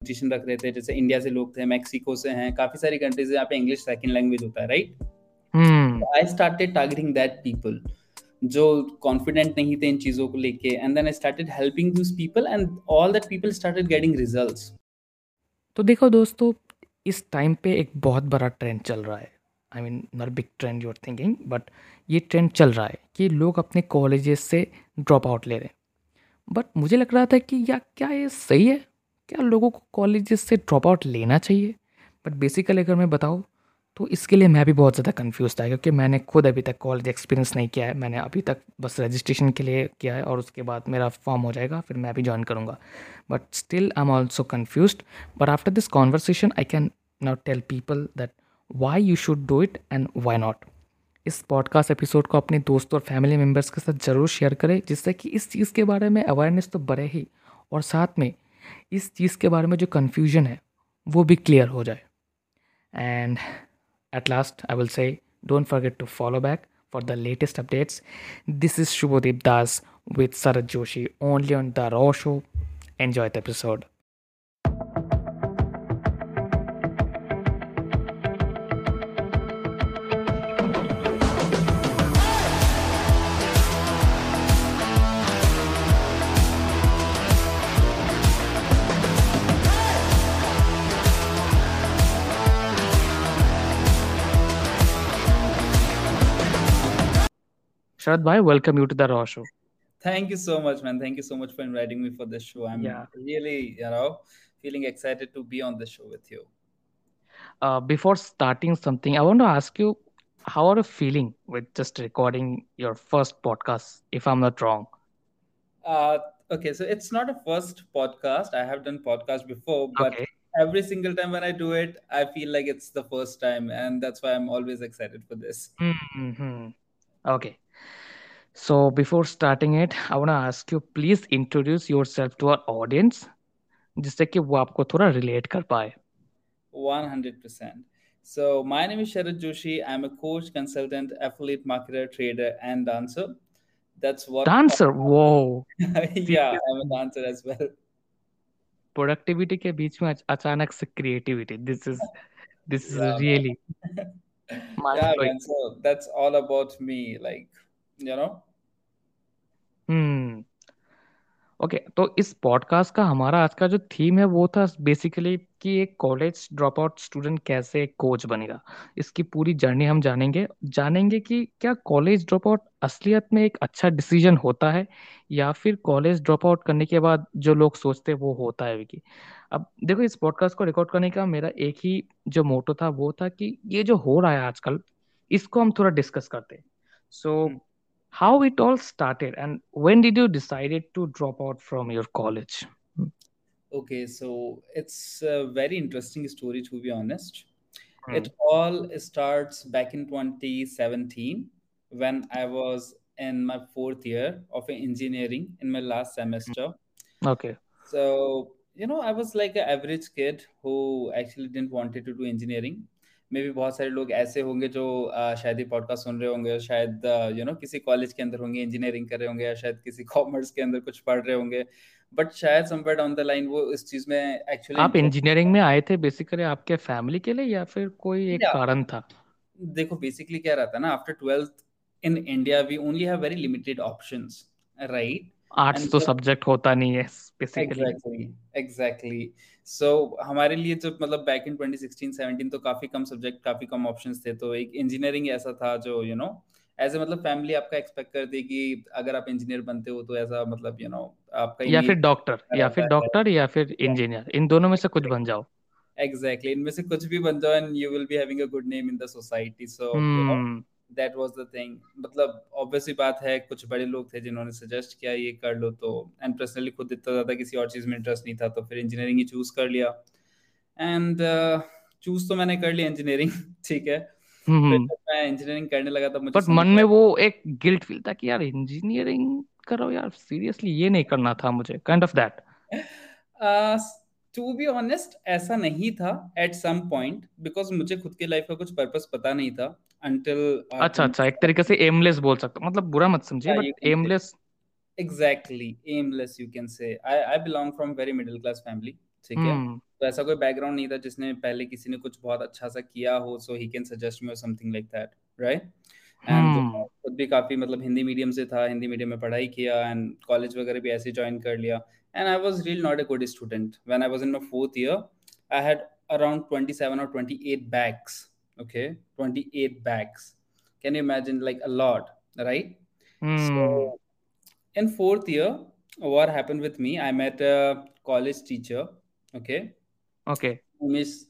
Competition रख रहे थे जैसे इंडिया से लोग थे मैक्सिको से हैं काफ़ी सारी कंट्रीज़ यहाँ पे इंग्लिश सेकंड लैंग्वेज होता है right I started targeting that people जो कॉन्फिडेंट नहीं थे इन चीज़ों को लेके and then I started helping this people and all that people started getting results तो देखो दोस्तों इस टाइम पे एक बहुत बड़ा ट्रेंड चल रहा है। I mean not big trend you're thinking but ये ट्रेंड चल रहा है कि लोग अपने कॉलेजेस से ड्रॉप आउट ले रहे हैं। बट मुझे लग रहा था कि या क्या ये सही है? क्या लोगों को कॉलेजेस से ड्रॉप आउट लेना चाहिए? बट बेसिकली अगर मैं बताऊँ तो इसके लिए मैं भी बहुत ज़्यादा कन्फ्यूज़ था, क्योंकि मैंने खुद अभी तक कॉलेज एक्सपीरियंस नहीं किया है। मैंने अभी तक बस रजिस्ट्रेशन के लिए किया है और उसके बाद मेरा फॉर्म हो जाएगा, फिर मैं भी ज्वाइन करूँगा। But still I am also confuse but after this conversation I can not tell people that why you should do it and why not इस पॉडकास्ट एपिसोड को अपने दोस्तों और फैमिली मेंबर्स के साथ ज़रूर शेयर करें, जिससे कि इस चीज़ के बारे में अवेयरनेस तो बढ़े ही, और साथ में इस चीज़ के बारे में जो कन्फ्यूज़न है, वो भी क्लियर हो जाए। And at last I will say don't forget to follow back for the latest updates this is Shubhdeep Das with Sharad Joshi only on the raw show enjoy the episode Sharad Bhai, welcome you to the Raw Show. Thank you so much, man. Thank you so much for inviting me for this show. I'm yeah. really, you know, feeling excited to be on the show with you. Uh, before starting something, I want to ask you, how are you feeling with just recording your first podcast, if I'm not wrong? Uh, okay, so it's not a first podcast. I have done podcast before, but okay. every single time when I do it, I feel like it's the first time, and that's why I'm always excited for this. Mm-hmm. Okay. So before starting it, I want to ask you, please introduce yourself to our audience, जिससे कि वो आपको थोड़ा relate कर पाए. 100%. So my name is Sharad Joshi. I'm a coach, consultant, affiliate marketer, trader, and dancer. That's what. Dancer. Whoa. yeah, I'm a dancer as well. Productivity के बीच में अचानक से creativity. This is this is yeah, really. yeah, man. So that's all about me. Like you know? Hmm okay तो इस podcast का हमारा आज का जो थीम है वो था बेसिकली कि एक कॉलेज ड्रॉप आउट स्टूडेंट कैसे कोच बनेगा। इसकी पूरी जर्नी हम जानेंगे। जानेंगे कि क्या कॉलेज ड्रॉप आउट असलियत में एक अच्छा डिसीज़न होता है या फिर कॉलेज ड्रॉप आउट करने के बाद जो लोग सोचते हैं वो होता है कि अब देखो इस पॉडकास्ट को रिकॉर्ड करने का मेरा एक ही जो मोटो था वो था कि ये जो हो रहा है आजकल इसको हम थोड़ा डिस्कस करते हैं। सो so, how it all started and when did you decided to drop out from your college? Okay so it's a very interesting story to be honest. Hmm. it all starts back in 2017 when i was in my fourth year of engineering in my last semester. Okay. So you know i was like an average kid who actually didn't wanted to do engineering मे भी बहुत सारे लोग ऐसे होंगे जो शायद ये podcast सुन रहे होंगे शायद यू नो किसी कॉलेज के अंदर होंगे इंजीनियरिंग कर रहे होंगे या शायद किसी कॉमर्स के अंदर कुछ पढ़ रहे होंगे। बट शायद समवेयर डाउन द लाइन वो इस चीज़ में एक्चुअली आप इंजीनियरिंग में आए थे बेसिकली आपके फैमिली के लिए या फिर कोई एक कारण था? देखो बेसिकली क्या रहता है ना after twelfth in India we only have very limited options right arts तो सब्जेक्ट होता नहीं है बेसिकली एग्जैक्टली सो हमारे लिए जो मतलब बैक इन 2016 17 तो काफ़ी कम सब्जेक्ट काफ़ी कम ऑप्शंस थे। तो एक इंजीनियरिंग ऐसा था जो यू नो एज ए मतलब फैमिली आपका एक्सपेक्ट करती कि अगर आप इंजीनियर बनते हो तो ऐसा मतलब यू you नो know, आपका या फिर डॉक्टर या फिर डॉक्टर या फिर इंजीनियर इन दोनों में से कुछ बन जाओ। एग्जैक्टली इनमें से कुछ भी बन जाओ and you will be having a good name in the society so that was the thing मतलब ऑब्वियसली बात है कुछ बड़े लोग थे जिन्होंने सजेस्ट किया ये कर लो तो। एंड पर्सनली खुद इतना ज़्यादा किसी और चीज़ में इंटरेस्ट नहीं था तो फिर इंजीनियरिंग ही चूज़ कर लिया। एंड चूज़ uh, तो मैंने कर लिया इंजीनियरिंग ठीक है। हम्म, हम्म। मैं इंजीनियरिंग करने लगा था मुझे बट मन में वो एक गिल्ट फील था कि यार इंजीनियरिंग करो यार सीरियसली ये नहीं करना था मुझे kind of that to be honest ऐसा नहीं था एट सम पॉइंट बिकॉज़ मुझे खुद के लाइफ का कुछ पर्पस पता नहीं था। Until uh, अच्छा अच्छा एक तरीके से एमलेस बोल सकते मतलब बुरा मत समझिए but aimless exactly aimless you can say. I i belong from very middle class family ठीक है? तो ऐसा कोई बैकग्राउंड नहीं था जिसने पहले किसी ने कुछ बहुत अच्छा सा किया हो सो ही कैन सजेस्ट मी और something like that right and खुद भी काफ़ी मतलब हिंदी मीडियम से था हिंदी मीडियम में पढ़ाई किया एंड कॉलेज वगैरह भी ऐसे ज्वाइन कर लिया। And I was real not a good student when I was in my fourth year I had around twenty seven और twenty eight bags okay 28 bags. Can you imagine like a lot right? Mm. so in fourth year what happened with me i met a college teacher okay? Okay. Miss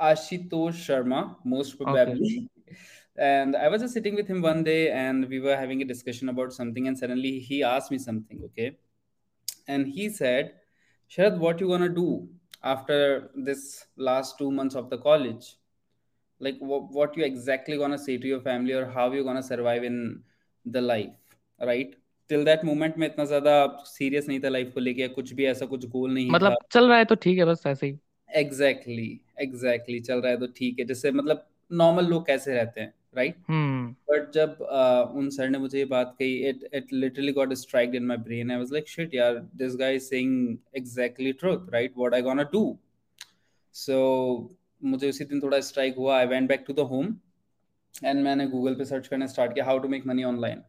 ashutosh sharma most probably. Okay. and i was just sitting with him one day and we were having a discussion about something and suddenly he asked me something okay? And he said sharad what you gonna do after this last two months of the college like what, what you exactly gonna say to your family or how you gonna survive in the life right? Till that moment में इतना ज़्यादा serious नहीं था life को लेके कुछ भी ऐसा कुछ गोल नहीं मतलब था। चल रहा है तो ठीक है बस ऐसे ही। एग्जैक्टली एग्जैक्टली चल रहा है तो ठीक है। जैसे मतलब नॉर्मल लोग कैसे रहते हैं राइट बट जब uh, उन सर ने मुझे ये बात कही it it literally got strike in my brain I was like shit यार this guy is saying exactly truth right what I gonna do so मुझे उसी दिन थोड़ा स्ट्राइक हुआ. I went back to the home and मैंने Google पे search करना start किया. How to make money online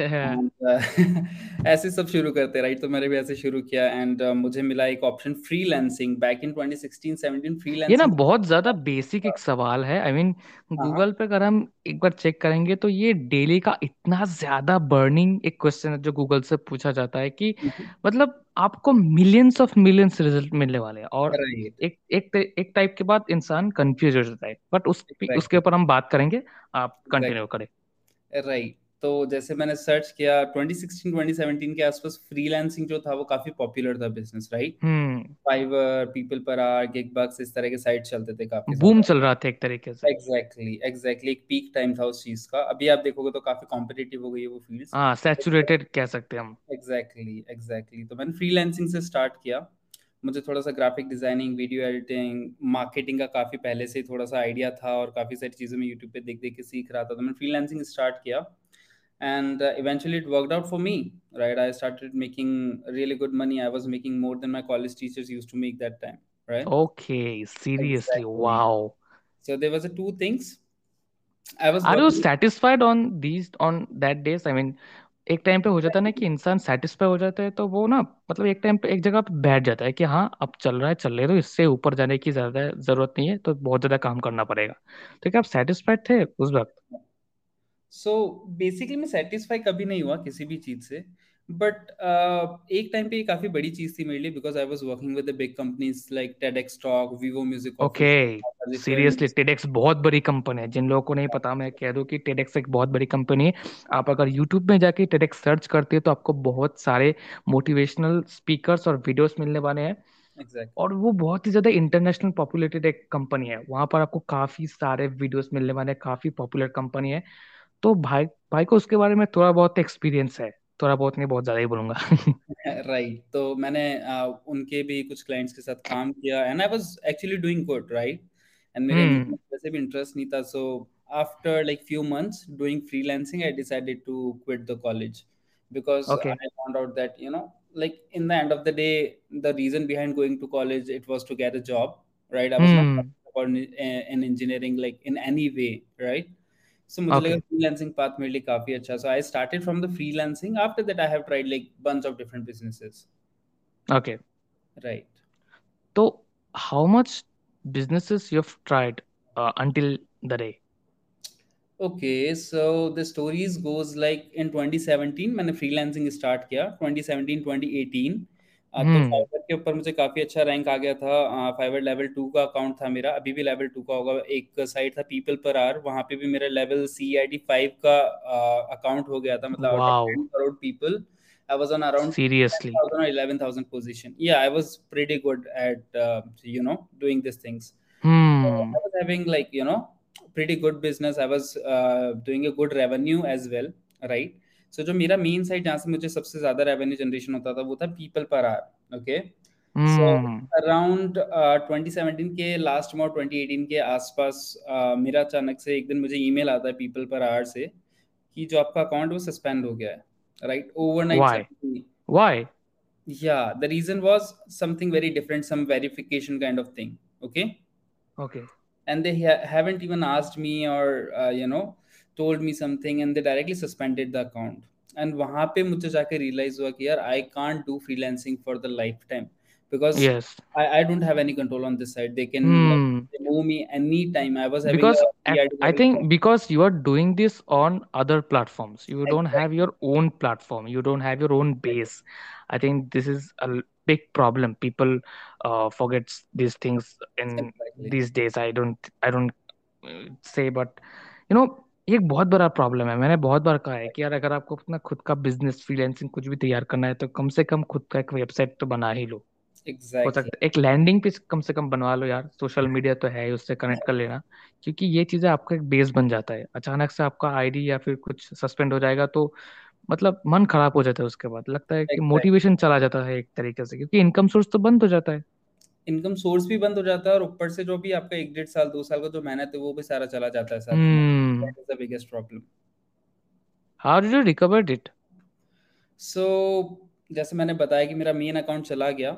ऐसे सब शुरू करते राइट तो मैंने भी ऐसे शुरू किया एंड uh, मुझे मिला एक option freelancing back in 2016 17 freelancing ये ना बहुत ज़्यादा बेसिक एक सवाल है. आई मीन गूगल पे अगर हम एक बार चेक करेंगे तो ये डेली का इतना ज़्यादा बर्निंग एक क्वेश्चन है जो गूगल से पूछा जाता है कि मतलब आपको मिलियंस ऑफ़ मिलियंस रिज़ल्ट मिलने वाले हैं और right. एक एक एक टाइप के बाद इंसान कंफ्यूज हो जाता है. बट उस exactly. उसके ऊपर हम बात करेंगे. आप कंटिन्यू करें. राइट तो जैसे मैंने सर्च किया 2016 2017 के आसपास फ्रीलांसिंग जो था वो काफ़ी पॉपुलर था business right Fiverr people per hour gig bucks इस तरह के साइट चलते थे काफ़ी बूम चल रहा था एक तरीके से। एग्जैक्टली एग्जैक्टली एक पीक टाइम था उस चीज़ का। अभी आप देखोगे तो काफ़ी कॉम्पिटिटिव हो गई है वो फ़ील्ड हाँ सैचुरेटेड कह सकते हैं हम। एग्जैक्टली एग्जैक्टली तो मैंने फ्रीलांसिंग से स्टार्ट किया। मुझे थोड़ा सा graphic designing video editing marketing का काफ़ी पहले से थोड़ा सा आइडिया था और काफ़ी सारी चीज़ें मैं यूट्यूब पे देख देख के सीख रहा था। तो मैंने फ्रीलांसिंग स्टार्ट किया। And uh, eventually it worked out for me right i started making really good money i was making more than my college teachers used to make that time right okay seriously exactly. wow so there was a two things i was are you satisfied on these on that days i mean एक time पे हो जाता है ना कि इंसान satisfy हो जाता है तो वो ना मतलब एक टाइम पे एक जगह पे बैठ जाता है कि हाँ अब चल रहा है चल रहे तो इससे ऊपर जाने की ज़्यादा ज़रूरत नहीं है तो बहुत ज़्यादा काम करना पड़ेगा तो क्या आप सेटिस्फाइड थे उस वक्त सो बेसिकली मैं सेटिस्फाई कभी नहीं हुआ किसी भी चीज़ से बट uh, एक टाइम पे ये काफ़ी बड़ी चीज़ थी मेरे लिए because I was working with the big companies like TEDx talk Vivo music okay seriously TEDx बहुत बड़ी कंपनी है। जिन लोगों को नहीं पता मैं कह दूँ कि टेडेक्स एक बहुत बड़ी कंपनी है। आप अगर यूट्यूब में जाके टेडेक्स सर्च करते हो तो आपको बहुत सारे मोटिवेशनल स्पीकर्स और वीडियोस मिलने वाले हैं। Exactly. और वो बहुत ही ज़्यादा इंटरनेशनल पॉपुलेटेड एक कंपनी है। वहाँ पर आपको काफ़ी सारे वीडियोस मिलने वाले हैं काफ़ी पॉपुलर कंपनी है। तो भाई भाई को उसके बारे में थोड़ा बहुत एक्सपीरियंस है। थोड़ा बहुत नहीं बहुत ज़्यादा ही बोलूँगा। Right right. तो मैंने आ, उनके भी कुछ क्लाइंट्स के साथ काम किया and I was actually doing good right and मेरे हम्म। वैसे भी इंटरेस्ट नहीं था so after like few months doing freelancing I decided to quit the college because I found out that you know like in the end of the day the reason behind going to college it was to get a job right I was not in engineering like in any way right So मुझे लगा freelancing path मेरे लिए काफ़ी अच्छा. So I started from the freelancing. After that, I have tried like bunch of different businesses. Okay. Right. So how much businesses you've tried uh, until the day? Okay, so the stories goes like in 2017 मैंने freelancing start किया 2017 2018 तो fibre के ऊपर मुझे काफ़ी अच्छा rank आ गया था फाइवर लेवल टू का अकाउंट था मेरा अभी भी लेवल टू का होगा एक साइट था पीपल पर आर वहाँ पे भी मेरा level C I D five का अकाउंट हो गया था मतलब crore people I was on around seriously 10,000 or 11,000 position. Yeah, I was pretty good at uh, you know doing these things. Hmm. So I was having like you know pretty good business. I was uh, doing a good revenue as well, right? So so, जो मेरा main site जहाँ से मुझे सबसे ज़्यादा revenue generation होता था वो था people per hour okay around twenty seventeen के लास्ट में और ट्वेंटी एटीन के आसपास uh, मेरा अचानक से एक दिन मुझे ईमेल आता है पीपल पर आर से कि जो आपका अकाउंट वो सस्पेंड हो गया है right overnight why Yeah, the reason was something very different, some verification kind of thing. Okay. Okay. And they ha- haven't even asked me or, uh, you know, told me something and they directly suspended the account. And वहाँ पे मुझे जाके realize हुआ कि यार I can't do freelancing for the lifetime because Yes. I, I don't have any control on this side. They can Hmm. remove me anytime. I was having Because a at, PID I level think job. because you are doing this on other platforms, you don't have your own platform, you don't have your own base. I think this is a l- big problem. People uh, forgets these things in Exactly. these days. I don't I don't uh, say, but you know ये एक बहुत बड़ा problem है। मैंने बहुत बार कहा है कि यार अगर आपको अपना खुद का बिज़नेस फ्रीलांसिंग कुछ भी तैयार करना है तो कम से कम खुद का एक वेबसाइट तो बना ही लो। हो Exactly. सकता है एक लैंडिंग पेज कम से कम बनवा लो यार। सोशल मीडिया तो है उससे कनेक्ट कर लेना। क्योंकि ये चीज़ें आपका एक बेस बन जाता है। अचानक से आपका आईडी या फिर कुछ सस्पेंड हो जाएगा तो मतलब मन खराब हो जाता है उसके बाद। लगता है कि Exactly. मोटिवेशन चला जाता है एक तरीके से क्योंकि इनकम सोर्स तो बंद हो जाता है। इनकम सोर्स भी बंद हो जाता है और ऊपर से जो भी आपका एक डेढ़ साल दो साल का जो मेहनत है वो भी सारा चला जाता है साथ biggest problem how did you recover it so जैसे मैंने बताया कि मेरा मेन अकाउंट चला गया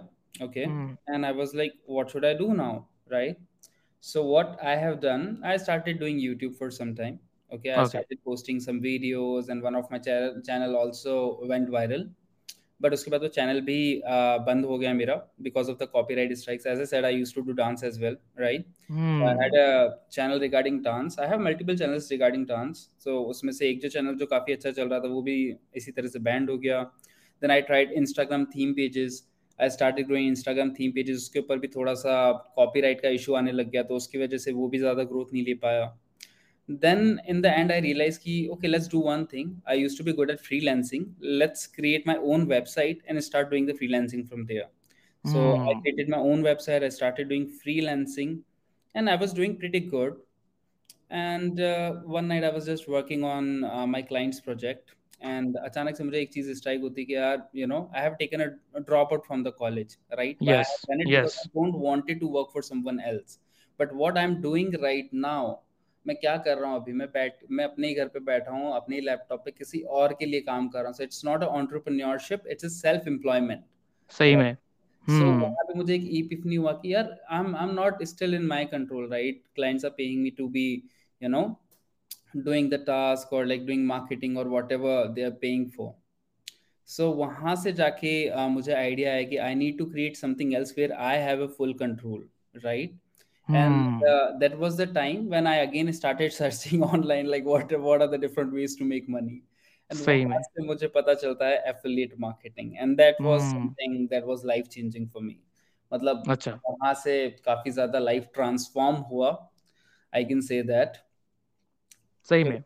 okay and I was like what should I do now right so what i have done i started doing youtube for some time okay? I Okay. started posting some videos and one of my channel channel also went viral. But उसके बाद वो channel भी बंद हो गया मेरा because of the copyright strikes as a I use to do dance as well right I a channel regarding dance I have multiple channels regarding dance so उसमें से एक जो चैनल जो काफ़ी अच्छा चल रहा था वो भी इसी तरह से बैंड हो गया. Then I tried Instagram theme pages I start growing Instagram theme pages उसके ऊपर भी थोड़ा सा कॉपी राइट का इशू आने लग गया तो उसकी वजह से वो भी ज़्यादा ग्रोथ नहीं ले पाया. Then in the end I realized कि okay let's do one thing. I used to be good at freelancing. Let's create my own website and start doing the freelancing from there. So I hmm created my own website. I started doing freelancing and I was doing pretty good. And uh, one night I was just working on uh, my client's project, and अचानक से मुझे एक चीज strike होती कि यार you know I have taken a drop out from the college, right? Why I yes have done it because yes I don't wanted to work for someone else. मैं क्या कर रहा हूँ अभी? मैं बैठ मैं अपने ही घर पे बैठा हूँ अपने लैपटॉप पे किसी और के लिए काम कर रहा हूँ। So it's not a entrepreneurship it's a self employment सही में। सो हम्म। पे मुझे एक हुआ कि यार I am I am not still in my control right clients are paying me to be you know the task or like doing marketing or whatever they are paying for. So वहाँ से जाके uh, मुझे idea है कि I need to create something else where I have a full control right and hmm uh, that was the time when I again started searching online like what what are the different ways to make money and मुझे पता चलता है affiliate marketing and that was hmm something that was life changing for me मतलब अच्छा वहाँ से काफ़ी ज़्यादा लाइफ ट्रांसफॉर्म हुआ आई कैन से दैट सही में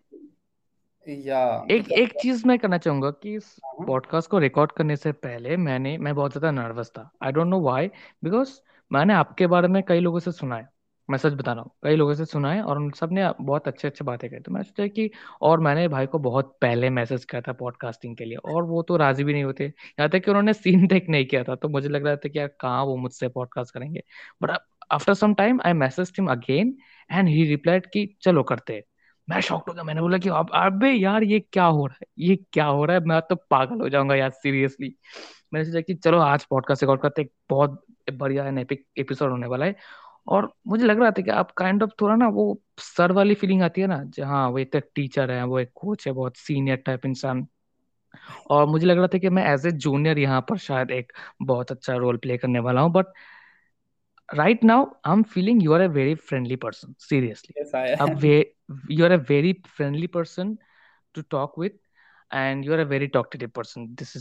या एक मतलब एक चीज़ मैं करना चाहूँगा कि इस हाँ, पॉडकास्ट को रिकॉर्ड करने से पहले मैंने मैं बहुत ज़्यादा नर्वस था I don't know why because मैंने आपके बारे में कई लोगों से सुना है। मैं सच बता रहा हूँ, कई लोगों से सुना है और उन सबने बहुत अच्छे अच्छे बातें कही। तो मैं सोचा कि और मैंने भाई को बहुत पहले मैसेज किया था पॉडकास्टिंग के लिए और वो तो राज़ी भी नहीं होते। यहाँ तक कि उन्होंने सीन तक नहीं किया था तो मुझे लग रहा था कि यार कहाँ वो मुझसे पॉडकास्ट करेंगे। But after some time I message him again and he replied कि चलो करते हैं। मैं शॉक्ड हो गया। मैंने बोला कि अब, अबे यार ये क्या हो रहा है? ये क्या हो रहा है? मैं तो पागल हो जाऊँगा यार सीरियसली मैंने सोचा कि चलो आज पॉडकास्ट रिकॉर्ड करते एक बहुत बढ़िया एंड एपिक एपिसोड होने वाला है। और मुझे लग रहा था कि आप काइंड ऑफ़ थोड़ा ना वो सर वाली फीलिंग आती है ना जहाँ वो एक टीचर है वो एक कोच है बहुत सीनियर टाइप इंसान। और मुझे लग रहा था कि मैं एज ए जूनियर यहाँ पर शायद एक बहुत अच्छा रोल प्ले करने वाला हूँ but right now i'm feeling you are a very friendly person seriously yes I a am ve- you are a very friendly person to talk with and you are a very talkative person this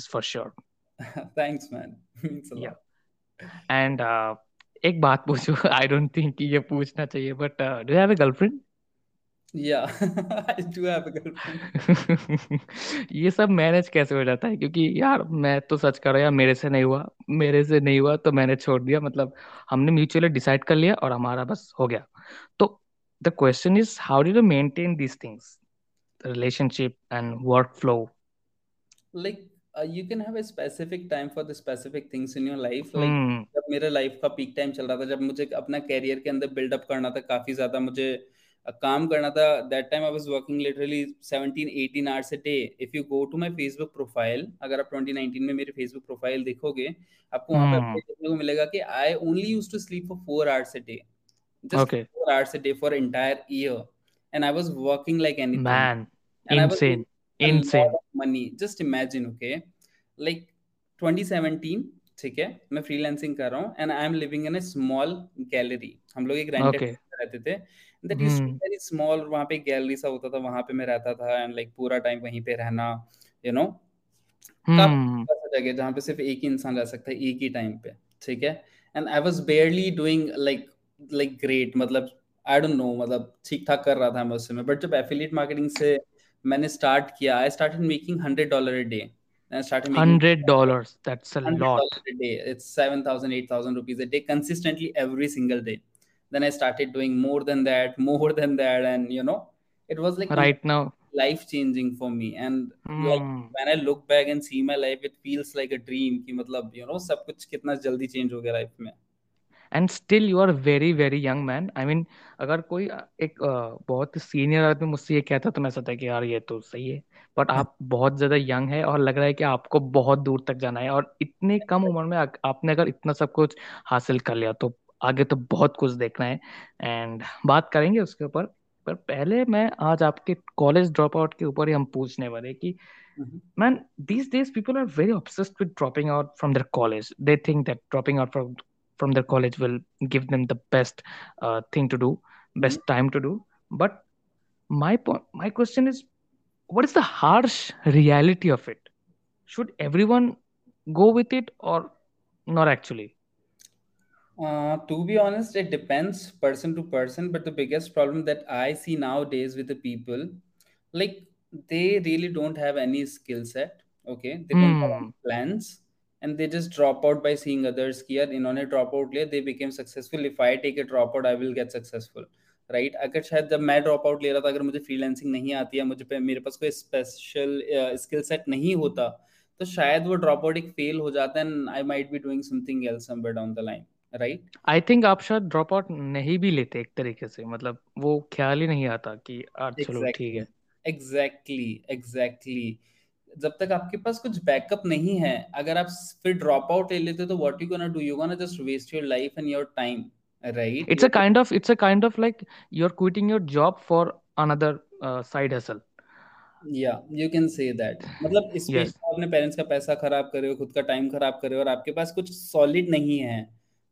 means a yeah. lot. And uh, एक बात पूछो। I don't think ये पूछना चाहिए but do have a girlfriend yeah. I do have a girlfriend. ये सब manage कैसे हो जाता है? क्योंकि यार मैं तो सच कर रहा यार मेरे से नहीं हुआ। मेरे से नहीं हुआ तो मैंने छोड़ दिया। मतलब हमने म्यूचुअली डिसाइड कर लिया और हमारा बस हो गया। तो the question is how do you maintain these things relationship and workflow like uh, you can have a specific time for the specific things in your life like hmm जब मेरे लाइफ का पीक टाइम चल रहा था जब मुझे अपना career के अंदर बिल्डअप करना था काफ़ी ज़्यादा मुझे काम करना था that time I was working literally 17 18 hours a day if you go to my Facebook profile अगर आप 2019 में मेरे फेसबुक प्रोफ़ाइल देखोगे आपको वहाँ पे Hmm. देखने को मिलेगा कि I only used to sleep for 4 hours a day Okay. 4 hours a day for entire year. And i was working like anything. Man, and i was insane, making a insane. money just imagine okay like 2017 ठीक है मैं freelancing कर रहा हूँ and I am living in small gallery हम लोग एक rented Okay. रहते थे दैट Hmm. वेरी स्मॉल वहाँ पे गैलरी सा होता था वहाँ पे मैं रहता था एंड लाइक पूरा टाइम वहीं पे रहना यू नो काफ़ी Hmm. जगह जहाँ पे सिर्फ़ एक ही इंसान रह सकता है एक ही टाइम पे ठीक है and I was barely doing like like great मतलब आई डोंट नो मतलब ठीक ठाक कर रहा था मैं उस समय बट जब एफिलिएट मार्केटिंग से मैंने स्टार्ट किया I started making hundred dollar a day I started making Hundred dollars. That's a hundred lot. dollars a day. It's seven thousand, eight thousand rupees a day consistently every single day. Then I started doing more than that, more than that, and you know, it was like Right now. life changing for me. And like Hmm. when I look back and see my life, it feels like a dream. कि मतलब you know सब कुछ कितना जल्दी change हो गया life में. And still you are very very young man I mean अगर कोई एक बहुत सीनियर आदमी मुझसे ये कहता तो मैं सोचता कि यार ये तो सही है। बट आप बहुत ज़्यादा यंग है और लग रहा है कि आपको बहुत दूर तक जाना है। और इतनी कम उम्र में आपने अगर इतना सब कुछ हासिल कर लिया तो आगे तो बहुत कुछ देखना है। एंड बात करेंगे उसके ऊपर। पर पहले मैं आज आपके कॉलेज ड्रॉप आउट के ऊपर ही हम पूछने वाले कि man these these people are very very obsessed with dropping out from their college. They think that dropping out from their college will give them the best uh, thing to do best time to do. But my point my question is what is the harsh reality of it? Should everyone go with it or not actually? Uh, to be honest, it depends person to person. But the biggest problem that I see nowadays with the people, like they really don't have any skill set. Okay, they don't have hmm. plans, and they just drop out by seeing others. कि यार इन्होंने drop out लिया, they became successful. If I take a drop out, I will get successful. Right अगर शायद जब मैं drop out ले रहा था अगर मुझे फ्रीलांसिंग नहीं आती है मुझे मेरे पास कोई स्पेशल स्किल सेट नहीं होता तो शायद वो ड्रॉप आउट एक फेल हो जाता है and I might be doing something else somewhere down the line right I think आप शायद ड्रॉप आउट नहीं भी लेते एक तरीके से मतलब वो ख्याल ही नहीं आता कि चलो ठीक है एग्जैक्टली एग्जैक्टली जब तक आपके पास कुछ बैकअप नहीं है अगर आप फिर ड्रॉप आउट ले लेते तो what you gonna do you gonna just waste your life and your time right it's a kind of it's a kind of like you're quitting your job for another uh, side hustle. या you can say that मतलब इसमें Yes. अपने parents का पैसा खराब कर रहे हो खुद का टाइम खराब कर रहे हो और आपके पास कुछ सॉलिड नहीं है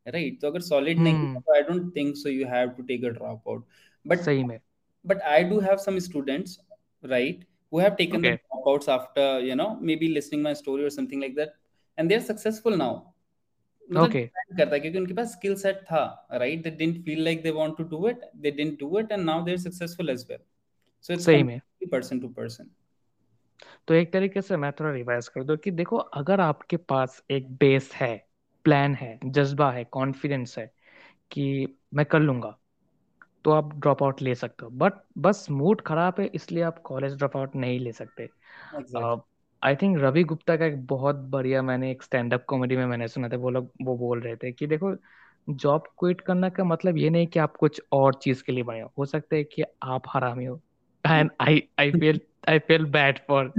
राइट right? तो अगर सॉलिड hmm. नहीं है हम्म तो I don't think so you have to take a drop out but सही में। but I do have some students, right, who have taken okay. the dropouts after, you know, maybe listening my story or something like that, and they're successful now. मतलब Okay. करता है क्योंकि उनके पास skill set था right they didn't feel like they want to do it they didn't do it and now they are successful as well so it's सही में person to person तो एक तरीके से मैं थोड़ा रिवाइज कर दूँ कि देखो अगर आपके पास एक बेस है प्लान है जज्बा है कॉन्फिडेंस है कि मैं कर लूँगा तो आप ड्रॉप आउट ले सकते हो। बट बस मूड खराब है इसलिए आप कॉलेज ड्रॉप आउट नहीं ले सकते। आई थिंक रवि गुप्ता का एक बहुत बढ़िया मैंने एक स्टैंड अप कॉमेडी में मैंने सुना था वो लोग वो बोल रहे थे कि देखो जॉब क्विट करने का मतलब ये नहीं कि आप कुछ और चीज़ के लिए बने हो। हो सकता है कि आप हरामी हो। And I I feel I feel bad for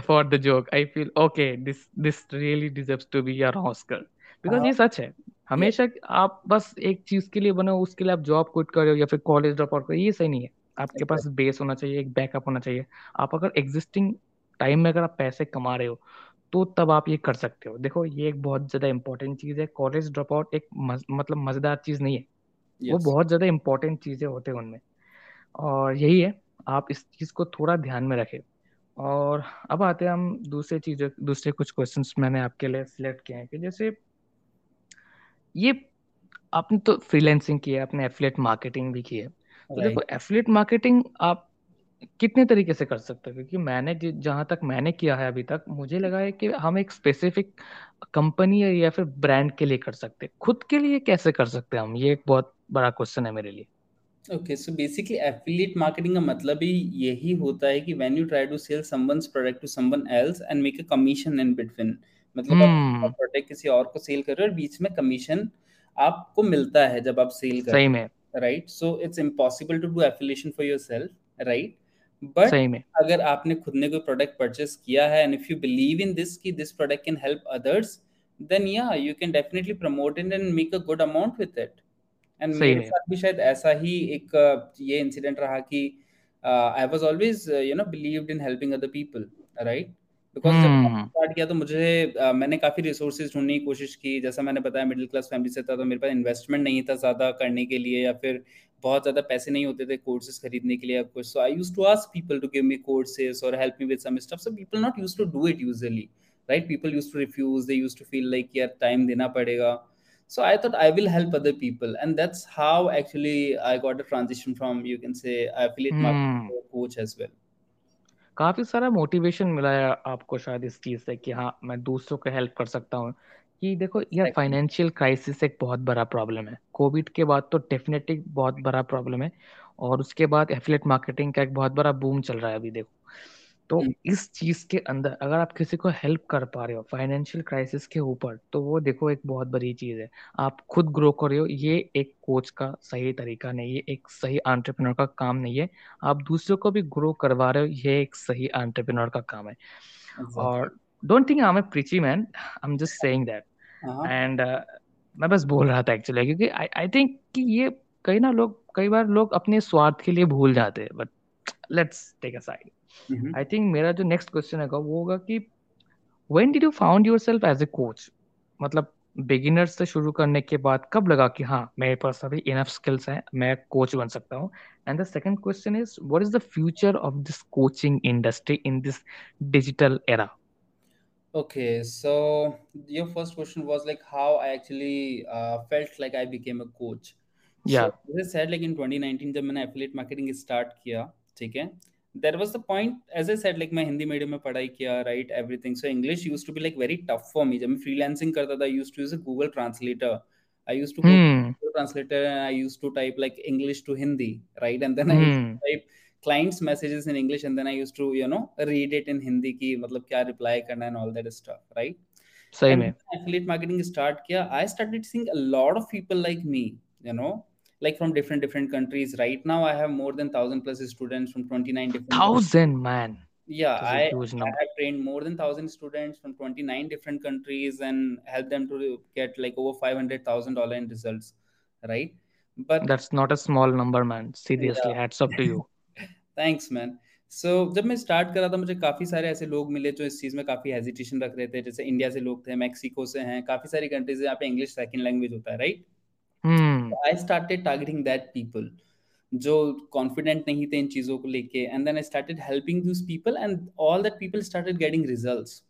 for the joke I feel okay this this really deserves to be your Oscar because ये सच है। हमेशा आप बस एक चीज़ के लिए बने उसके लिए आप जॉब क्विट कर रहे हो या फिर कॉलेज ड्रॉप आउट करो ये सही नहीं है। आपके पास बेस होना चाहिए एक बैकअप होना चाहिए। आप अगर एग्जिस्टिंग टाइम में अगर आप पैसे कमा रहे हो तो तब आप ये कर सकते हो। देखो ये एक बहुत ज़्यादा इंपॉर्टेंट चीज़ है। कॉलेज ड्रॉप आउट एक मज, मतलब मज़ेदार चीज़ नहीं है। वो बहुत ज़्यादा इंपॉर्टेंट चीज़ें होते हैं उनमें। और यही है आप इस चीज़ को थोड़ा ध्यान में रखें। और अब आते हैं हम दूसरे चीज़ें दूसरे कुछ क्वेश्चंस मैंने आपके लिए सिलेक्ट किए हैं कि जैसे ये आपने तो फ्रीलैंसिंग की है आपने एफिलिएट मार्केटिंग भी की है। तो देखो एफिलिएट मार्केटिंग आप कितने तरीके से कर सकते हो? क्योंकि मैंने जहाँ तक मैंने किया है अभी तक मुझे लगा है कि हम एक स्पेसिफिक कंपनी या फिर ब्रांड के लिए कर सकते हैं। खुद के लिए कैसे कर सकते हैं हम? ये एक बहुत बड़ा क्वेश्चन है मेरे लिए। Okay so basically affiliate marketing का मतलब ही यही होता है कि when you try to sell someone's product to someone else and make a commission in between मतलब आप प्रोडक्ट किसी और को सेल कर रहे हो और बीच में कमीशन आपको मिलता है जब आप सेल कर सही में। Right so it's impossible to do affiliation for yourself right but अगर आपने खुद ने कोई प्रोडक्ट परचेस किया है and if you believe in this कि this product can help others then yeah you can definitely promote it and make a good amount with it and मेरे साथ भी शायद ऐसा ही एक ये इंसिडेंट रहा कि I was always you know believed in helping other people right because जब स्टार्ट किया तो मुझे uh, मैंने काफ़ी रिसोर्सेज ढूँढने की कोशिश की। जैसा मैंने बताया मिडिल क्लास फैमिली से था तो मेरे पास इन्वेस्टमेंट नहीं था ज़्यादा करने के लिए या फिर बहुत ज़्यादा पैसे नहीं होते थे कोर्सेज खरीदने के लिए कुछ। So I use to ask people to give me courses और help me with some stuff so people not use to do it usually right people use to refuse they use to feel like यार time देना पड़ेगा. So i thought i will help other people. And that's how actually i got a transition from you can say affiliate hmm. marketing coach as well. काफ़ी सारा motivation मिला है आपको शायद इस चीज़ से कि हाँ मैं दूसरों को हेल्प कर सकता हूँ। कि देखो यार फाइनेंशियल क्राइसिस एक बहुत बड़ा प्रॉब्लम है। कोविड के बाद तो डेफिनेटली बहुत बड़ा प्रॉब्लम है और उसके बाद एफिलेट मार्केटिंग का एक बहुत बड़ा बूम चल रहा है अभी देखो। तो हम्म। इस चीज़ के अंदर अगर आप किसी को हेल्प कर पा रहे हो फाइनेंशियल क्राइसिस के ऊपर तो वो देखो एक बहुत बड़ी चीज़ है। आप खुद ग्रो कर रहे हो ये एक कोच का सही तरीका नहीं है एक सही एंटरप्रेन्योर का काम नहीं है। आप दूसरों को भी ग्रो करवा रहे हो ये एक सही एंटरप्रेन्योर का काम है। और don't think I am a preachy man I am just saying that and मैं बस बोल रहा था एक्चुअली क्योंकि आई आई थिंक कि ये कई ना लोग कई बार लोग अपने स्वार्थ के लिए भूल जाते हैं but let's take a side I think मेरा जो नेक्स्ट क्वेश्चन है वो होगा कि when did you found yourself as a coach मतलब बिगिनर्स से शुरू करने के बाद कब लगा कि हाँ मेरे पास अभी इनफ स्किल्स हैं मैं कोच बन सकता हूँ? And the second question is what is the future of this coaching industry in this digital era Okay, so your first question was like how I actually uh, felt like I became a coach. Yeah. So, as I said, like in 2019 जब मैंने affiliate marketing start किया, ठीक है, there was the point as I said like मैं Hindi medium में पढ़ाई किया right everything so English used to be like very tough for me जब मैं freelancing करता था I used to use a Google translator I used to go hmm. Google translator and I used to type like English to Hindi right and then hmm. I used to type clients messages in English and then I used to you know read it in Hindi की मतलब क्या reply करना and all that stuff right सही में affiliate marketing start किया I started seeing a lot of people like me you know like from different different countries right now i have more than 1000 plus students from 29 different thousand man yeah I, I have trained more than 1000 students from 29 different countries and helped them to get like over 500000 dollar in results right but that's not a small number man seriously yeah. hats off to you thanks man so so, जब मैं start करा था मुझे काफ़ी सारे ऐसे लोग मिले जो इस चीज़ में काफ़ी हेजिटेशन रख रहे थे जैसे इंडिया से लोग थे मैक्सिको से हैं काफ़ी सारी कंट्रीज यहाँ पे इंग्लिश सेकंड लैंग्वेज होता है right I started targeting that people जो कॉन्फिडेंट नहीं थे इन चीज़ों को लेके and then I started helping this people and all that people started getting results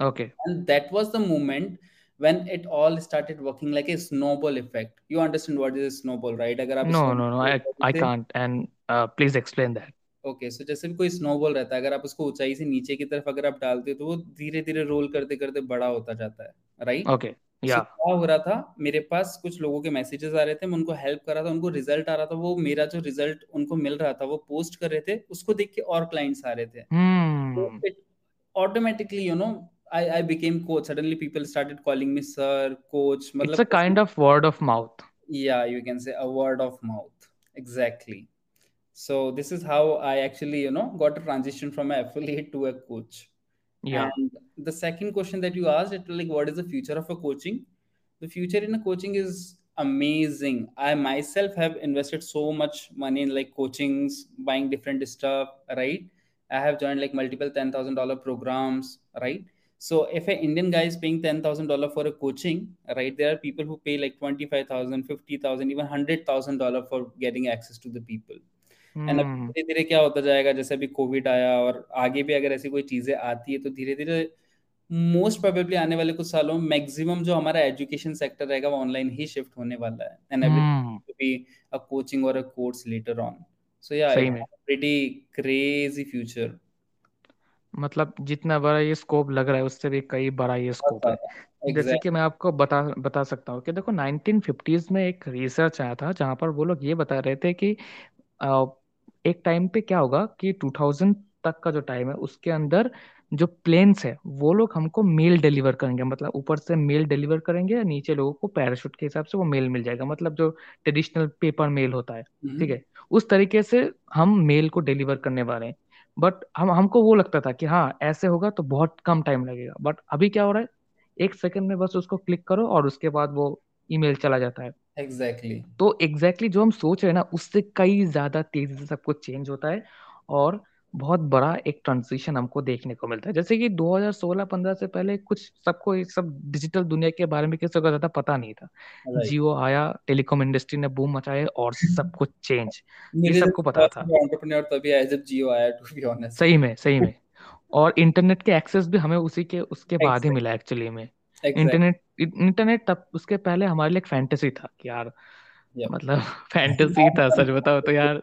okay. And that was the moment when it all started working like a snowball effect. You understand what is a snowball right? agar aap no no no i i can't and uh, please explain that. Okay so जैसे भी कोई snowball रहता है अगर आप उसको ऊंचाई से नीचे की तरफ़ अगर आप डालते हो तो वो धीरे धीरे रोल करते करते बड़ा होता जाता है राइट ओके क्या हो रहा था मेरे पास कुछ लोगों के मैसेजेस आ रहे थे मैं उनको हेल्प कर रहा था उनको रिज़ल्ट आ रहा था वो मेरा जो रिज़ल्ट उनको मिल रहा था वो पोस्ट कर रहे थे उसको देख के और क्लाइंट्स आ रहे थे। Automatically you know I I became coach suddenly people started calling me sir coach मतलब it's a kind of word of mouth या you can say a word of mouth exactly so this is how I actually you know got a transition from affiliate to a coach Yeah. And the second question that you asked, it like, what is the future of a coaching? The future in a coaching is amazing. I myself have invested so much money in like coachings, buying different stuff, right? I have joined like multiple ten thousand dollar programs, right? So if an Indian guy is paying ten thousand dollar for a coaching, right? There are people who pay like twenty five thousand, fifty thousand, even hundred thousand dollar for getting access to the people. And अब हम्म। धीरे धीरे क्या होता जाएगा जैसे अभी Covid आया और आगे भी अगर ऐसी कोई चीज़ें आती है तो धीरे धीरे मोस्ट प्रोबेबली आने वाले कुछ सालों में मैक्सिमम जो हमारा एजुकेशन सेक्टर रहेगा वो ऑनलाइन ही शिफ्ट होने वाला है एंड बी अ कोचिंग और a course later on so yeah pretty crazy future मतलब जितना बड़ा ये स्कोप लग रहा है उससे भी कई बड़ा ये स्कोप है। exactly. जैसे कि मैं आपको बता बता सकता हूँ कि देखो 1950s में एक रिसर्च आया था जहाँ पर वो लोग ये बता रहे थे कि एक टाइम पे क्या होगा कि 2000 तक का जो टाइम है उसके अंदर जो प्लेन्स है वो लोग हमको मेल डिलीवर करेंगे। मतलब ऊपर से मेल डिलीवर करेंगे नीचे लोगों को पैराशूट के हिसाब से वो मेल मिल जाएगा। मतलब जो ट्रेडिशनल पेपर मेल होता है ठीक है? उस तरीके से हम मेल को डिलीवर करने वाले हैं। बट हम हमको वो लगता था कि हाँ ऐसे होगा तो बहुत कम टाइम लगेगा। बट अभी क्या हो रहा है? एक सेकंड में बस उसको क्लिक करो और उसके बाद वो ईमेल चला जाता है। Exactly exactly. तो एग्जैक्टली exactly जो हम सोच रहे हैं ना उससे कई ज़्यादा तेज़ी से सब कुछ चेंज होता है और बहुत बड़ा एक ट्रांजिशन हमको देखने को मिलता है। जैसे कि 2016-15 से पहले कुछ सबको ये सब डिजिटल दुनिया के बारे में किसी को ज़्यादा पता नहीं था। Right. जियो आया टेलीकॉम इंडस्ट्री ने बूम मचाया और सब कुछ चेंज ये सबको पता था। तभी आया जब जियो आया टू बी ऑनेस्ट सही में सही में। और इंटरनेट के एक्सेस भी हमें उसी के उसके exactly. बाद ही मिला एक्चुअली में इंटरनेट इंटरनेट तब उसके पहले हमारे लिए एक फैंटेसी था कि यार yep. मतलब फैंटेसी था सच बताओ तो यार।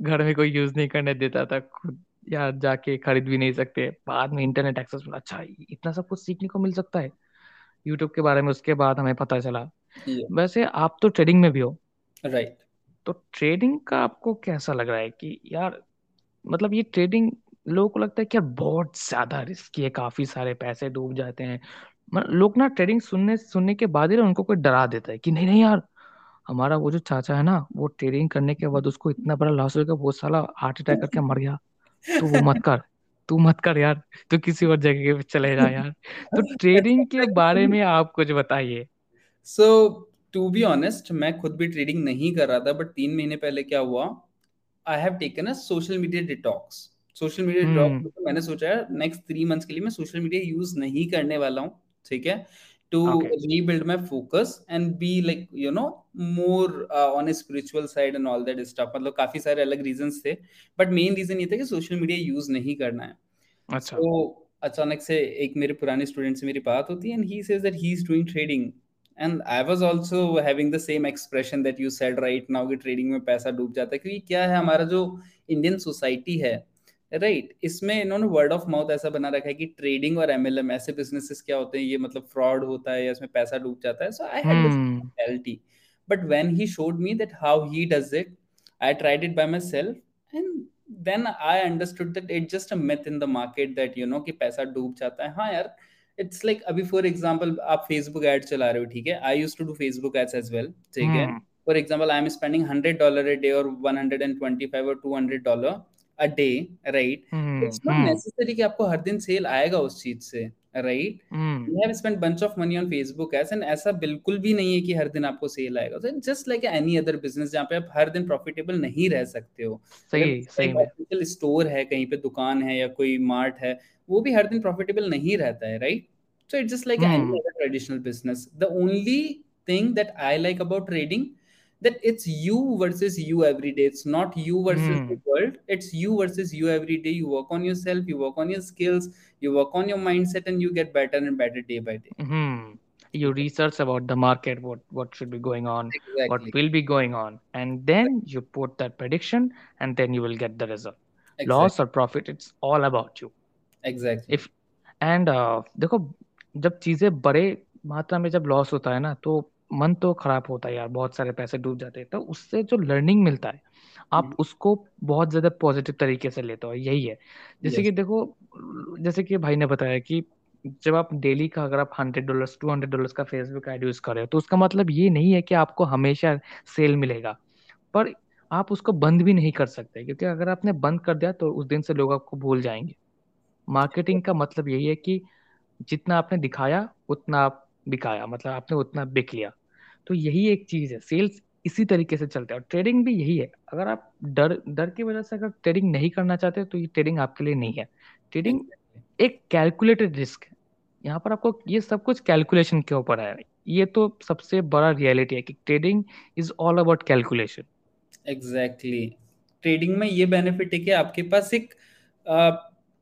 घर में कोई यूज़ नहीं करने देता था खुद यार जाके खरीद भी नहीं सकते। बाद में इंटरनेट एक्सेस मिला। अच्छा इतना सब कुछ सीखने को मिल सकता है। यूट्यूब के बारे में उसके बाद हमें पता चला। Yeah. वैसे आप तो ट्रेडिंग में भी हो। Right right. तो ट्रेडिंग का आपको कैसा लग रहा है कि यार मतलब ये ट्रेडिंग लोगों को लगता है कि यार बहुत ज़्यादा रिस्की है काफ़ी सारे पैसे डूब जाते हैं। लोग ना ट्रेडिंग सुनने सुनने के बाद ही ना उनको कोई डरा देता है कि नहीं नहीं यार हमारा वो जो चाचा है ना वो ट्रेडिंग करने के बाद उसको इतना बड़ा लॉस हो गया वो साला हार्ट अटैक करके मर गया। तो वो मत कर तू मत कर यार तू किसी और जगह पे चले जा यार। तो ट्रेडिंग के बारे में आप कुछ बताइए। सो टू बी ऑनेस्ट मैं खुद भी ट्रेडिंग नहीं कर रहा था बट तीन महीने पहले क्या हुआ? I have taken a social media detox social media detox मैंने सोचा नेक्स्ट थ्री मंथ्स के लिए मैं सोशल मीडिया यूज़ नहीं करने वाला हूँ। ठीक है? To okay. rebuild my focus and be like you know more uh, on a spiritual side and all that stuff. मतलब काफ़ी सारे अलग रीजंस थे बट मेन रीजन ये था कि सोशल मीडिया यूज़ नहीं करना है। अच्छा। तो अचानक से एक मेरे पुराने स्टूडेंट से मेरी बात होती है and he says that he is doing trading and I was also having the same expression that you said right now कि ट्रेडिंग में पैसा डूब जाता है क्योंकि क्या है हमारा जो इंडियन सोसाइटी है राइट right. इसमें इन्होंने वर्ड ऑफ़ माउथ ऐसा बना रखा है कि ट्रेडिंग और एमएलएम ऐसे बिजनेसेस क्या होते हैं? ये मतलब फ्रॉड होता है या इसमें पैसा डूब जाता है? So I had this mentality but when he showed me that how he does it I tried it by myself and then I understood that it just a myth in the market that you know कि पैसा डूब जाता है। हाँ यार it's like like, अभी for example आप Facebook ad चला रहे हो ठीक है? I used to do Facebook ads as well ठीक है? For example I am spending 100 dollar a day और 125 और 200 dollar a day right it's not necessary कि आपको हर दिन सेल आएगा उस चीज़ से right you have spent bunch of money on Facebook ads and ऐसा बिल्कुल भी नहीं है कि हर दिन आपको सेल आएगा। So just like any other business जहाँ पे आप हर दिन प्रॉफिटेबल नहीं रह सकते हो। सही सही स्टोर है कहीं पे दुकान है या कोई मार्ट है वो भी हर दिन प्रॉफिटेबल नहीं रहता है right so it's just like any other traditional business the only thing that I like about trading that it's you versus you every day it's not you versus mm. the world it's you versus you every day you work on yourself you work on your skills you work on your mindset and you get better and better day by day mm-hmm. you research about the market what what should be going on exactly. what will be going on and then you put that prediction and then you will get the result exactly. loss or profit it's all about you exactly if and uh, देखो जब चीजें बड़े मात्रा में जब loss होता है ना तो मन तो खराब होता है यार बहुत सारे पैसे डूब जाते हैं। तो उससे जो लर्निंग मिलता है आप हम्म। उसको बहुत ज़्यादा पॉजिटिव तरीके से लेते हो यही है। जैसे कि देखो जैसे कि भाई ने बताया कि जब आप डेली का अगर आप hundred dollar two hundred dollar का फेसबुक एड यूज़ कर रहे हो तो उसका मतलब ये नहीं है कि आपको हमेशा सेल मिलेगा। पर आप उसको बंद भी नहीं कर सकते क्योंकि अगर आपने बंद कर दिया तो उस दिन से लोग आपको भूल जाएँगे। मार्केटिंग का मतलब यही है कि जितना आपने दिखाया उतना आप बिकाया मतलब आपने उतना बिक लिया। तो यही एक चीज़ है सेल्स इसी तरीके से चलता है और ट्रेडिंग भी यही है। अगर आप डर डर की वजह से अगर ट्रेडिंग नहीं करना चाहते तो ये ट्रेडिंग आपके लिए नहीं है। ट्रेडिंग एक कैलकुलेटेड रिस्क है। यहाँ पर आपको ये सब कुछ कैलकुलेशन के ऊपर है। ये तो सबसे बड़ा रियलिटी है कि trading is all about calculation exactly trading में ये बेनिफिट है कि आपके पास एक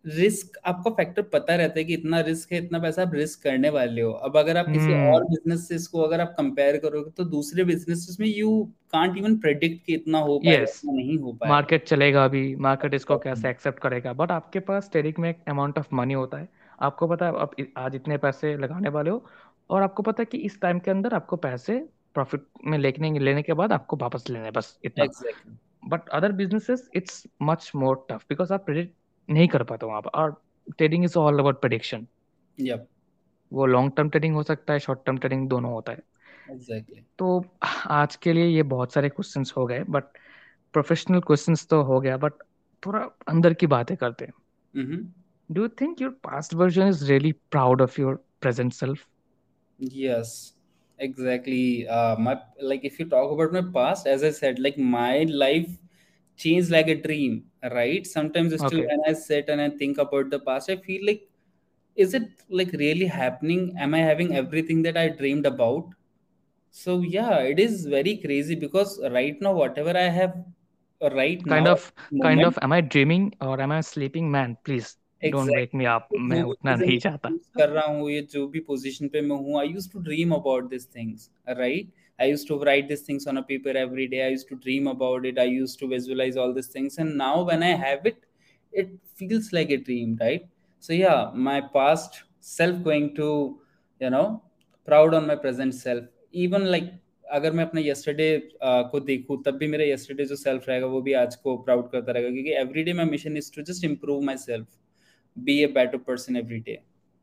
रिस्क आपको फैक्टर पता रहता है कि इतना रिस्क है इतना पैसा आप रिस्क करने वाले हो। अब अगर आप किसी hmm. और बिज़नेस को अगर आप कंपेयर करोगे तो दूसरे बिज़नेस में यू कांट इवन प्रेडिक्ट कि इतना हो पाएगा yes. नहीं हो पाएगा। मार्केट चलेगा अभी। मार्केट इसको कैसे एक्सेप्ट करेगा? बट आपके पास ट्रेडिंग में एक अमाउंट ऑफ़ मनी होता है। आपको पता है आप आज इतने पैसे लगाने वाले हो और आपको पता है कि इस टाइम के अंदर आपको पैसे प्रॉफिट में लेने लेने के बाद आपको वापस लेने बस इतना। But other businesses it's much more tough because आप प्रेडिक्ट नहीं कर पाता वहाँ पर और trading is all about prediction वो लॉन्ग टर्म ट्रेडिंग हो सकता है शॉर्ट टर्म ट्रेडिंग दोनों होता है exactly तो आज के लिए ये बहुत सारे क्वेश्चंस हो गए बट प्रोफेशनल क्वेश्चंस तो हो गया बट थोड़ा अंदर की बातें करते हैं mm-hmm. do you think your past version is really proud of your present self yes exactly uh my like if you talk about my past as i said like my life changed like a dream right sometimes still Okay. when i sit and i think about the past i feel like is it like really happening am i having everything that i dreamed about so yeah it is very crazy because right now whatever i have right kind now of kind moment of am i dreaming or am i a sleeping man please don't wake me up जो मैं भी उठना चीजें नहीं मैं चाहता choose कर रहा हूँ ये जो भी position पे मैं हूँ I used to dream about these things right I used to write these things on a paper every day I used to dream about it I used to visualize all these things and now when I have it it feels like a dream right so yeah my past self going to you know proud on my present self even like अगर मैं अपने yesterday uh, को देखूं तब भी मेरा yesterday जो self रहेगा वो भी आज को proud करता रहेगा क्योंकि every day my mission is to just improve myself be a better person every day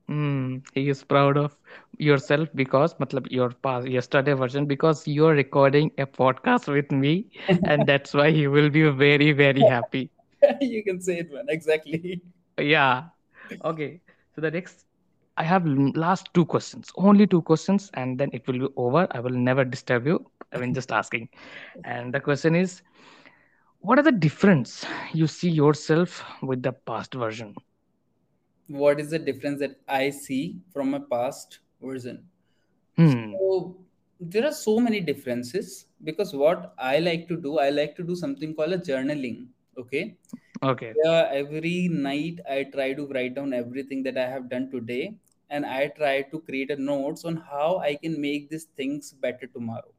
Hmm, he is proud of yourself because matlab your past yesterday version because you're recording a podcast with me and that's why he will be very very happy. You can say it man. Exactly. Yeah. Okay. So the next i have last two questions only two questions and then it will be over. I will never disturb you i mean just asking. And the question is what are the difference you see yourself with the past version what is the difference that i see from my past version? Hmm. So there are so many differences because what i like to do i like to do something called a journaling okay? Okay. Yeah every night i try to write down everything that i have done today and i try to create a notes on how i can make these things better tomorrow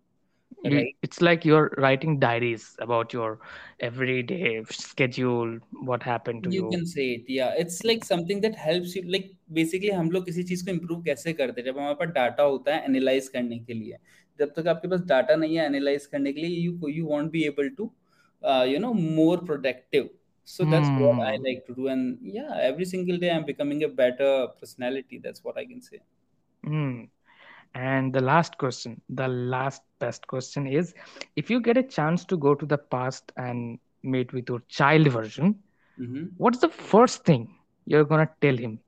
you, right it's like you're writing diaries about your everyday schedule what happened to you you can say it yeah it's like something that helps you like basically हम लोग किसी चीज को improve कैसे करते हैं जब हमारे पास डाटा होता है एनालाइज करने के लिए जब तक आपके पास डाटा नहीं है एनालाइज करने के लिए you you won't be able to uh, you know more productive so that's what I hmm like to do and yeah every single day I'm becoming a better personality that's what I can say hmm and the last question the last best question is if you get a chance to go to the past and meet with your child version hmm what's the first thing you're gonna tell him?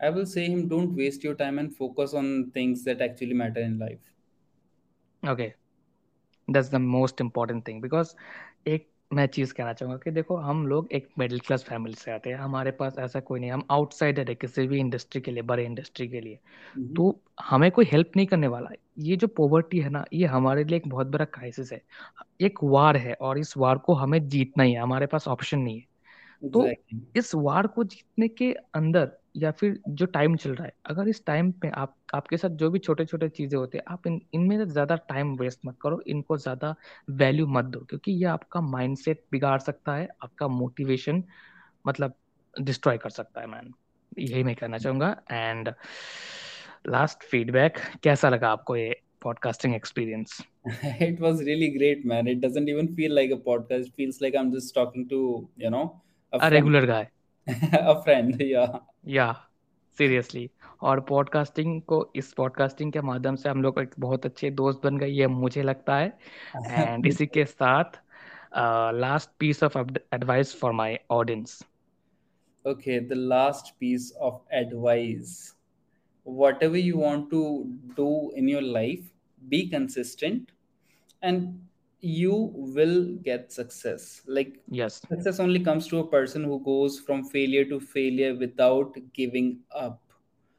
I will say him don't waste your time and focus on things that actually matter in life. Okay. That's the most important thing because एक मैं चीज़ कहना चाहूँगा कि देखो हम लोग एक middle class family से आते हैं। हमारे पास ऐसा कोई नहीं हम आउटसाइडर है किसी भी इंडस्ट्री के लिए बड़े इंडस्ट्री के लिए। तो हमें कोई हेल्प नहीं करने वाला। है ये जो पॉवर्टी है ना ये हमारे लिए एक बहुत बड़ा क्राइसिस है। एक वार है और इस वार को हमें जीतना ही है हमारे पास ऑप्शन नहीं है। तो इस वार को जीतने के अंदर या फिर जो टाइम चल रहा है अगर इस टाइम पे आप आपके साथ जो भी छोटे छोटे चीज़ें होते हैं आप इन इनमें से ज़्यादा टाइम वेस्ट मत करो इनको ज़्यादा वैल्यू मत दो क्योंकि ये आपका माइंडसेट बिगाड़ सकता है आपका मोटिवेशन मतलब डिस्ट्रॉय कर सकता है मैन यही मैं कहना चाहूँगा एंड लास्ट फीडबैक कैसा लगा आपको ये podcasting experience it was really great man. It doesn't even feel like a podcast. It feels like i'm just talking to you know a uh regular guy a friend yeah. या seriously और podcasting को इस podcasting के माध्यम से हम लोग एक बहुत अच्छे दोस्त बन गए ये मुझे लगता है। एंड इसी के साथ last piece of advice for my audience okay the last piece of advice. Whatever you want to do in your life be consistent and you will get success like yes success only comes to a person who goes from failure to failure without giving up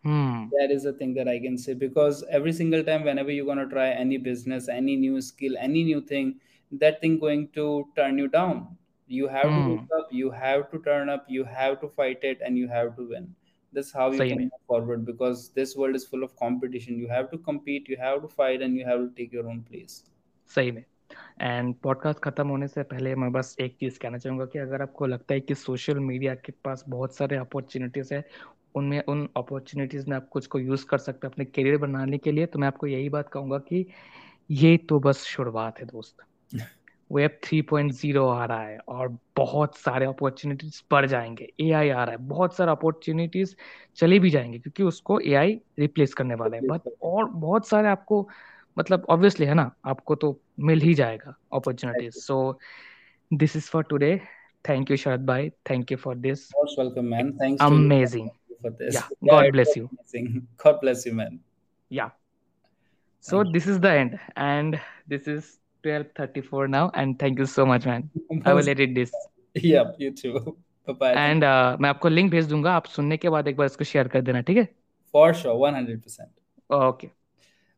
hmm. that is the thing that i can say because every single time whenever you're going to try any business any new skill any new thing that thing going to turn you down you have hmm. to look up you have to turn up you have to fight it and you have to win that's how you Same. can move forward because this world is full of competition you have to compete you have to fight and you have to take your own place Same. And podcast खत्म होने से पहले मैं बस एक चीज़ कहना चाहूँगा कि अगर आपको लगता है कि सोशल मीडिया के पास बहुत सारे अपॉर्चुनिटीज़ है उनमें उन अपॉर्चुनिटीज़ में आप कुछ को यूज़ कर सकते हैं अपने करियर बनाने के लिए तो मैं आपको यही बात कहूँगा कि ये तो बस शुरुआत है दोस्त। वेब 3.0 आ रहा है और बहुत सारे अपॉर्चुनिटीज़ बढ़ जाएँगे। एआई आ रहा है बहुत सारे अपॉर्चुनिटीज़ चले भी जाएँगे क्योंकि उसको एआई रिप्लेस करने वाला है। बट और बहुत सारे आपको मतलब ऑब्वियसली है ना आपको तो मिल ही जाएगा opportunities so this is for today thank you Sharad भाई thank you for this most welcome man thank amazing this God bless you God bless you man yeah so this is the end and this is 12:34 now and thank you so much man I will edit this yeah you too bye and मैं आपको link भेज दूँगा आप सुनने के बाद एक बार इसको शेयर कर देना ठीक है? For sure 100% okay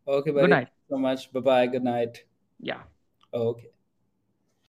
okay bye good night so much. Bye bye good night. Yeah. Okay